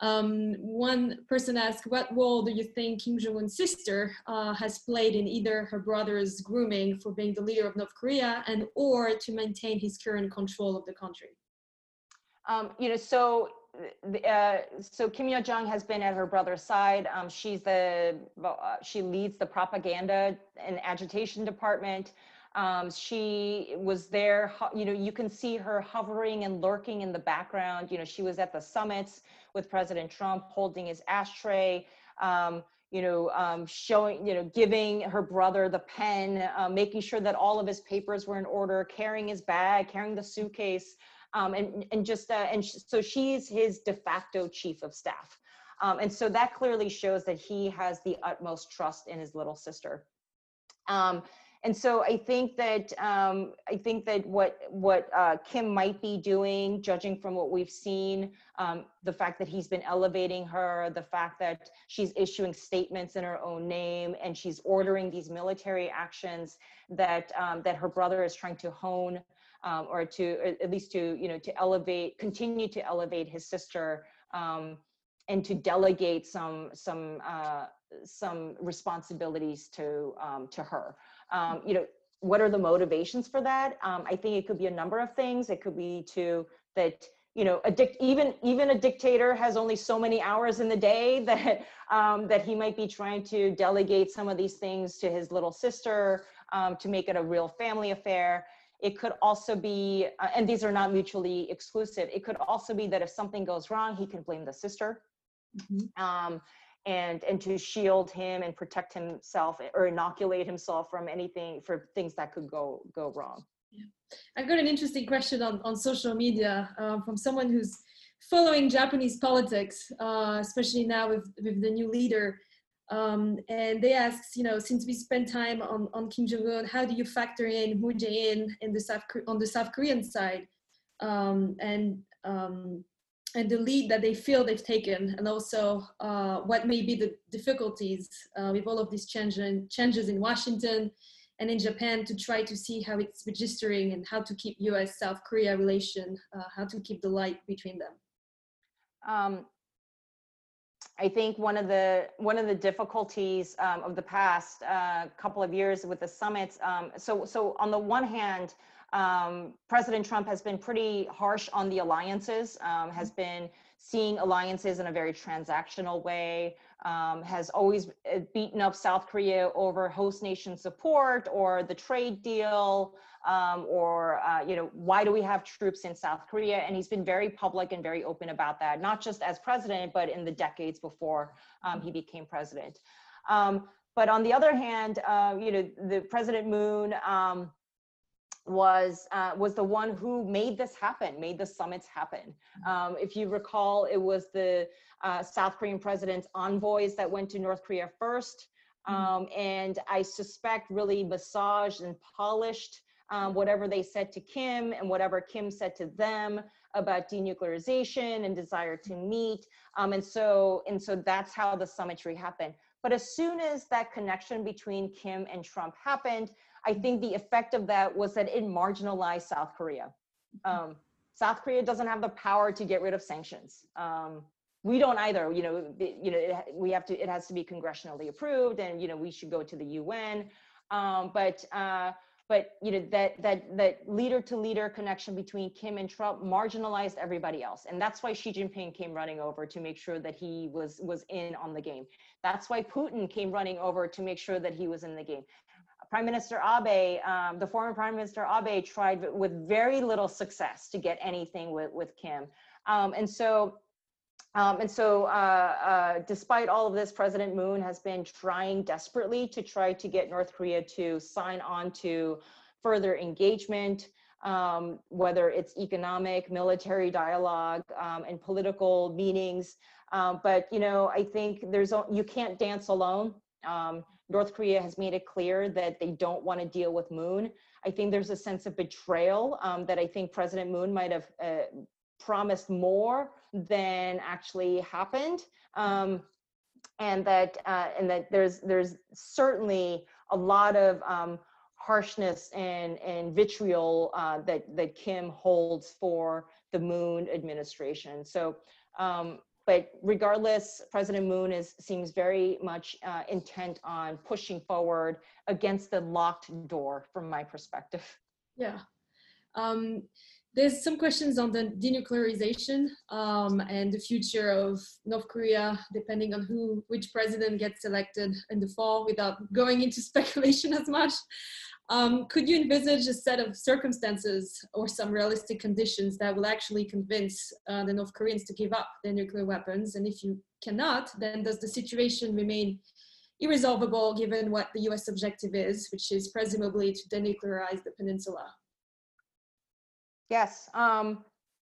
Um, one person asked, what role do you think Kim Jong-un's sister uh, has played in either her brother's grooming for being the leader of North Korea and or to maintain his current control of the country? Um, you know, so uh, so Kim Yo Jong has been at her brother's side. Um, she's the uh, she leads the propaganda and agitation department. Um, she was there. You know, you can see her hovering and lurking in the background. You know, she was at the summits with President Trump holding his ashtray, um, you know, um, showing, you know, giving her brother the pen, uh, making sure that all of his papers were in order, carrying his bag, carrying the suitcase, um, and, and just, uh, and sh so she's his de facto chief of staff. Um, and so that clearly shows that he has the utmost trust in his little sister. Um, and so I think that um, I think that what what uh, Kim might be doing, judging from what we've seen, um, the fact that he's been elevating her, the fact that she's issuing statements in her own name, and she's ordering these military actions that um, that her brother is trying to hone, um, or to at least to you know to elevate, continue to elevate his sister, um, and to delegate some some uh, some responsibilities to um, to her. Um, you know what are the motivations for that? Um, i think it could be a number of things. It could be to that you know a dic- even even a dictator has only so many hours in the day that um, that he might be trying to delegate some of these things to his little sister um, to make it a real family affair it could also be uh, and these are not mutually exclusive it could also be that if something goes wrong he can blame the sister mm-hmm. um, and and to shield him and protect himself or inoculate himself from anything for things that could go go wrong yeah. i got an interesting question on, on social media um, from someone who's following japanese politics uh, especially now with with the new leader um, and they asked, you know, since we spend time on, on Kim Jong Un, how do you factor in Moon Jae-in in the South on the South Korean side, um, and um, and the lead that they feel they've taken, and also uh, what may be the difficulties uh, with all of these change in, changes in Washington and in Japan to try to see how it's registering and how to keep U.S.-South Korea relation, uh, how to keep the light between them. Um, I think one of the one of the difficulties um, of the past uh, couple of years with the summits. Um, so so on the one hand, um, President Trump has been pretty harsh on the alliances, um, has been seeing alliances in a very transactional way, um, has always uh, beaten up South Korea over host nation support or the trade deal, um, or, uh, you know, why do we have troops in South Korea? And he's been very public and very open about that, not just as president, but in the decades before um, he became president. Um, but on the other hand, uh, you know, the President Moon, was uh, was the one who made this happen, made the summits happen. Um, if you recall, it was the uh, South Korean president's envoys that went to North Korea first, mm-hmm. um, and I suspect really massaged and polished um, whatever they said to Kim and whatever Kim said to them about denuclearization and desire to meet. Um, and so and so that's how the summitry happened. But as soon as that connection between Kim and Trump happened, I think the effect of that was that it marginalized South Korea. Um, South Korea doesn't have the power to get rid of sanctions. Um, we don't either. You know, you know, it, we have to. It has to be congressionally approved, and you know, we should go to the UN. Um, but uh, but you know that that that leader to leader connection between Kim and Trump marginalized everybody else, and that's why Xi Jinping came running over to make sure that he was was in on the game. That's why Putin came running over to make sure that he was in the game. Prime Minister Abe, um, the former Prime Minister Abe, tried with very little success to get anything with with Kim, um, and so um, and so, uh, uh, despite all of this, President Moon has been trying desperately to try to get North Korea to sign on to further engagement, um, whether it's economic, military dialogue, um, and political meetings. Um, but you know, I think there's you can't dance alone. Um, North Korea has made it clear that they don't want to deal with Moon. I think there's a sense of betrayal um, that I think President Moon might have uh, promised more than actually happened. Um, and that uh, and that there's there's certainly a lot of um, harshness and and vitriol uh, that that Kim holds for the Moon administration. So, um, but regardless, President Moon is seems very much uh, intent on pushing forward against the locked door, from my perspective. Yeah. Um, there's some questions on the denuclearization um, and the future of North Korea, depending on who, which president gets elected in the fall, without going into speculation as much. Um, could you envisage a set of circumstances or some realistic conditions that will actually convince uh, the North Koreans to give up their nuclear weapons? And if you cannot, then does the situation remain irresolvable given what the US objective is, which is presumably to denuclearize the peninsula? Yes. Um,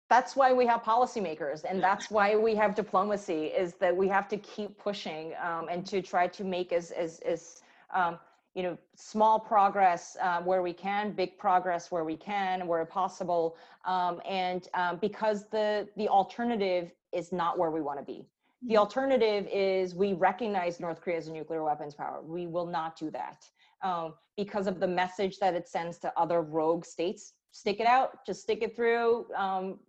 that's why we have policymakers and that's why we have diplomacy is that we have to keep pushing um, and to try to make as, as, as um, you know, small progress uh, where we can, big progress where we can, where possible. Um, and um, because the, the alternative is not where we want to be. The mm-hmm. alternative is we recognize North Korea as a nuclear weapons power. We will not do that um, because of the message that it sends to other rogue states stick it out, just stick it through, um,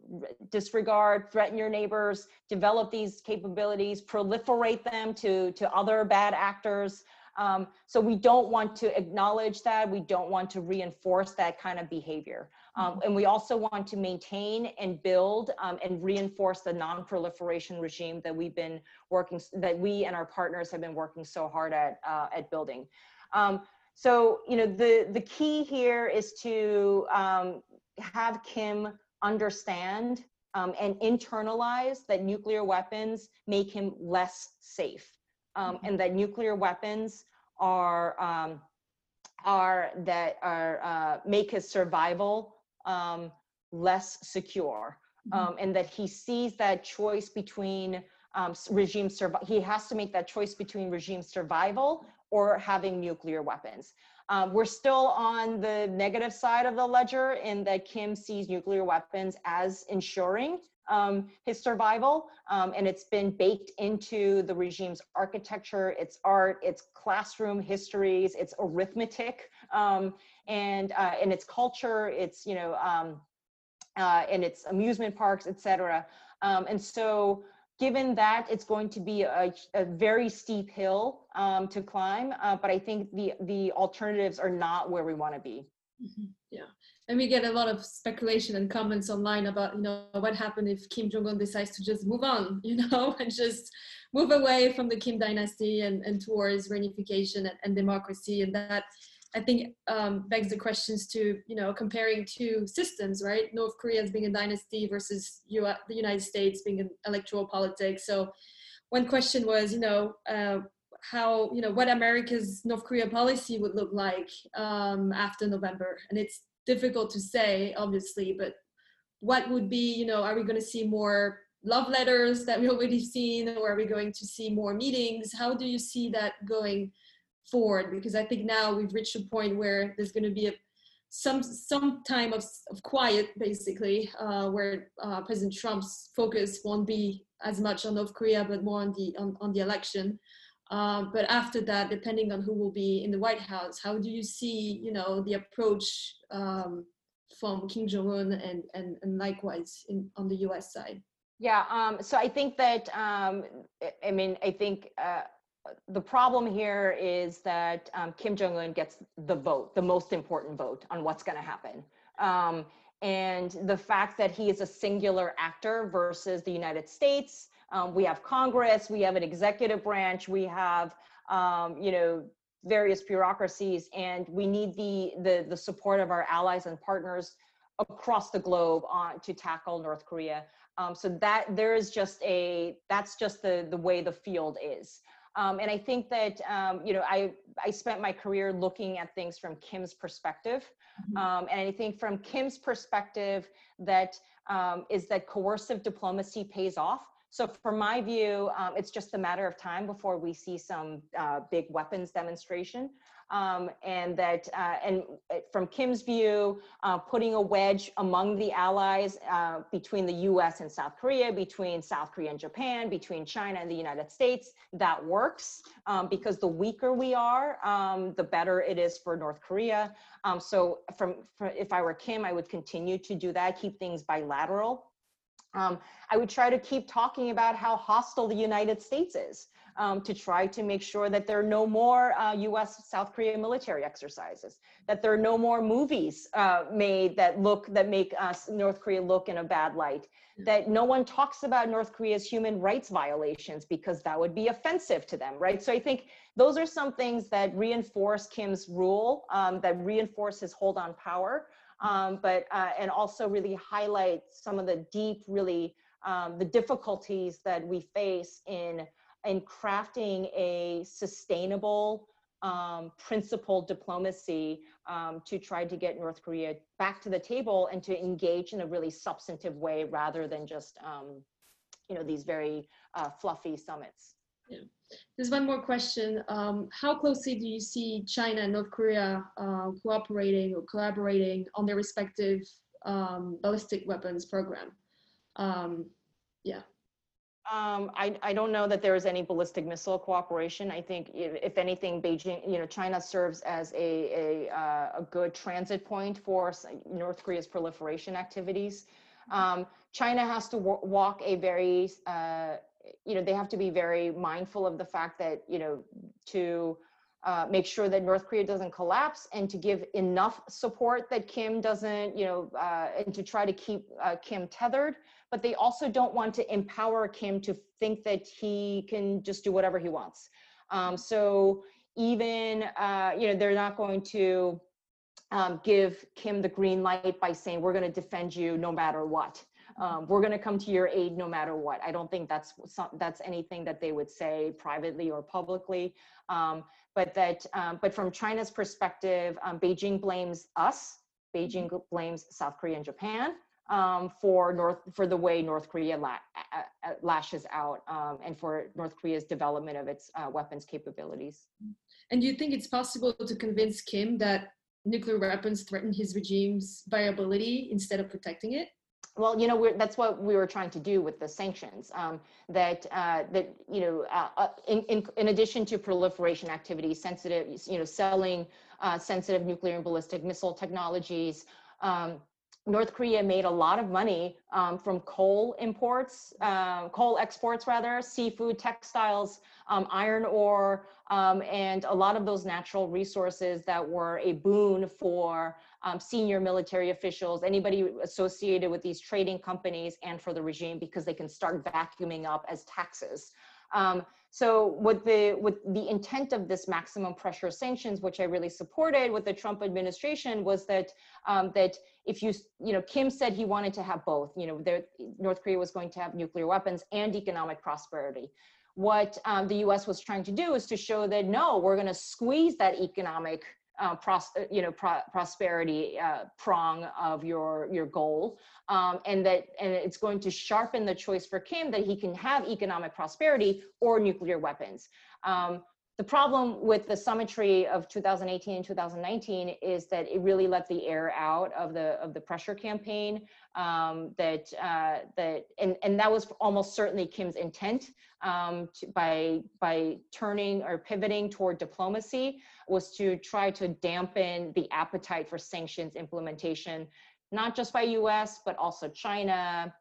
disregard, threaten your neighbors, develop these capabilities, proliferate them to, to other bad actors. Um, so we don't want to acknowledge that. We don't want to reinforce that kind of behavior. Um, mm-hmm. and we also want to maintain and build um, and reinforce the non-proliferation regime that we've been working, that we and our partners have been working so hard at, uh, at building. So, you know, the, the key here is to um, have Kim understand um, and internalize that nuclear weapons make him less safe um, mm-hmm. and that nuclear weapons are, um, are that are, uh, make his survival um, less secure. Mm-hmm. Um, and that he sees that choice between um, regime survival. He has to make that choice between regime survival or having nuclear weapons. Um, we're still on the negative side of the ledger in that Kim sees nuclear weapons as ensuring um, his survival. Um, and it's been baked into the regime's architecture, its art, its classroom histories, its arithmetic, um, and, uh, and its culture, its, you know, um, uh, and its amusement parks, etc. Um, and so given that it's going to be a, a very steep hill um, to climb, uh, but I think the the alternatives are not where we want to be. Mm-hmm. Yeah, and we get a lot of speculation and comments online about you know what happened if Kim Jong Un decides to just move on, you know, and just move away from the Kim dynasty and, and towards reunification and, and democracy, and that I think um, begs the questions to you know comparing two systems, right? North Korea as being a dynasty versus U- the United States being an electoral politics. So one question was, you know, uh, how you know what America's North Korea policy would look like um, after November, and it's difficult to say, obviously, but what would be, you know, are we going to see more love letters that we already seen, or are we going to see more meetings? How do you see that going? Forward because I think now we've reached a point where there's going to be a some some time of, of quiet basically uh, where uh, President Trump's focus won't be as much on North Korea but more on the on, on the election. Uh, but after that, depending on who will be in the White House, how do you see you know the approach um, from Kim Jong Un and, and and likewise in on the U.S. side? Yeah, um, so I think that um, I mean I think uh, the problem here is that um, Kim Jong Un gets the vote, the most important vote on what's going to happen. Um, and the fact that he is a singular actor versus the United States, um, we have Congress, we have an executive branch, we have, um, you know, various bureaucracies, and we need the, the, the support of our allies and partners across the globe on to tackle North Korea. Um, so that there is just a, that's just the, the way the field is. Um, and I think that, um, you know, I, I spent my career looking at things from Kim's perspective. Mm-hmm. Um, and I think from Kim's perspective, that um, is that coercive diplomacy pays off. So from my view, um, it's just a matter of time before we see some uh, big weapons demonstration um, and that uh, and uh, from Kim's view, uh, putting a wedge among the allies uh, between the U.S. and South Korea, between South Korea and Japan, between China and the United States, that works um, because the weaker we are, um, the better it is for North Korea. Um, so, from, from, if I were Kim, I would continue to do that, keep things bilateral. Um, I would try to keep talking about how hostile the United States is um, to try to make sure that there are no more uh, US South Korea military exercises, that there are no more movies uh, made that look, that make us North Korea look in a bad light, that no one talks about North Korea's human rights violations because that would be offensive to them, right? So I think those are some things that reinforce Kim's rule, um, that reinforce his hold on power, um, but, uh, and also really highlight some of the deep, really, um, the difficulties that we face in and crafting a sustainable um, principled diplomacy um, to try to get North Korea back to the table and to engage in a really substantive way rather than just, um, you know, these very uh, fluffy summits. Yeah. There's one more question. Um, how closely do you see China and North Korea uh, cooperating or collaborating on their respective um, ballistic weapons program? Um, yeah. Um, I, I don't know that there is any ballistic missile cooperation. I think if, if anything, Beijing, you know, China serves as a, a, uh, a good transit point for North Korea's proliferation activities. Um, China has to walk a very, uh, you know, they have to be very mindful of the fact that, you know, to uh, make sure that North Korea doesn't collapse and to give enough support that Kim doesn't, you know, uh, and to try to keep uh, Kim tethered but they also don't want to empower Kim to think that he can just do whatever he wants. Um, so even, uh, you know, they're not going to um, give Kim the green light by saying, we're going to defend you no matter what. Um, we're going to come to your aid no matter what. I don't think that's some, that's anything that they would say privately or publicly. Um, but that, um, but from China's perspective, um, Beijing blames us. Beijing blames South Korea and Japan um, for North for the way North Korea la lashes out um, and for North Korea's development of its uh, weapons capabilities. And do you think it's possible to convince Kim that nuclear weapons threaten his regime's viability instead of protecting it? Well, you know, that's what we were trying to do with the sanctions. Um, that uh, that you know, uh, uh, in, in, in addition to proliferation activities, sensitive, you know, selling uh, sensitive nuclear and ballistic missile technologies. Um, North Korea made a lot of money um, from coal imports, uh, coal exports rather, seafood, textiles, um, iron ore, um, and a lot of those natural resources that were a boon for um, senior military officials, anybody associated with these trading companies and for the regime because they can start vacuuming up as taxes. Um, so what the with the intent of this maximum pressure sanctions, which I really supported with the Trump administration, was that um, that if you you know Kim said he wanted to have both. You know, there, North Korea was going to have nuclear weapons and economic prosperity. What um, the U.S. was trying to do is to show that no, we're going to squeeze that economic uh, pros, uh, you know, pro prosperity uh, prong of your your goal, um, and that and it's going to sharpen the choice for Kim that he can have economic prosperity or nuclear weapons. Um, the problem with the summitry of 2018 and 2019 is that it really let the air out of the of the pressure campaign. Um, that uh, that and and that was almost certainly Kim's intent um, to, by by turning or pivoting toward diplomacy was to try to dampen the appetite for sanctions implementation, not just by U.S. but also China,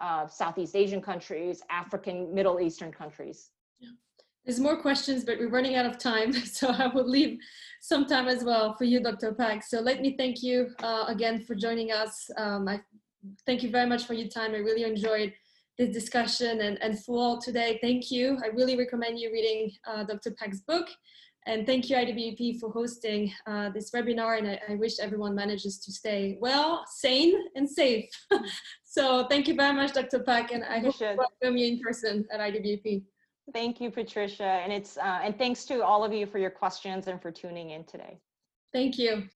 uh, Southeast Asian countries, African, Middle Eastern countries. There's more questions, but we're running out of time. So I will leave some time as well for you, Dr. Pak. So let me thank you uh, again for joining us. Um, I thank you very much for your time. I really enjoyed this discussion and, and for all today, thank you. I really recommend you reading uh, Dr. Pak's book. And thank you, IWP, for hosting uh, this webinar. And I, I, wish everyone manages to stay well, sane, and safe. so thank you very much, Dr. Pak. And I hope to welcome you in person at IWP. Thank you, Patricia. And it's uh, and thanks to all of you for your questions and for tuning in today. Thank you.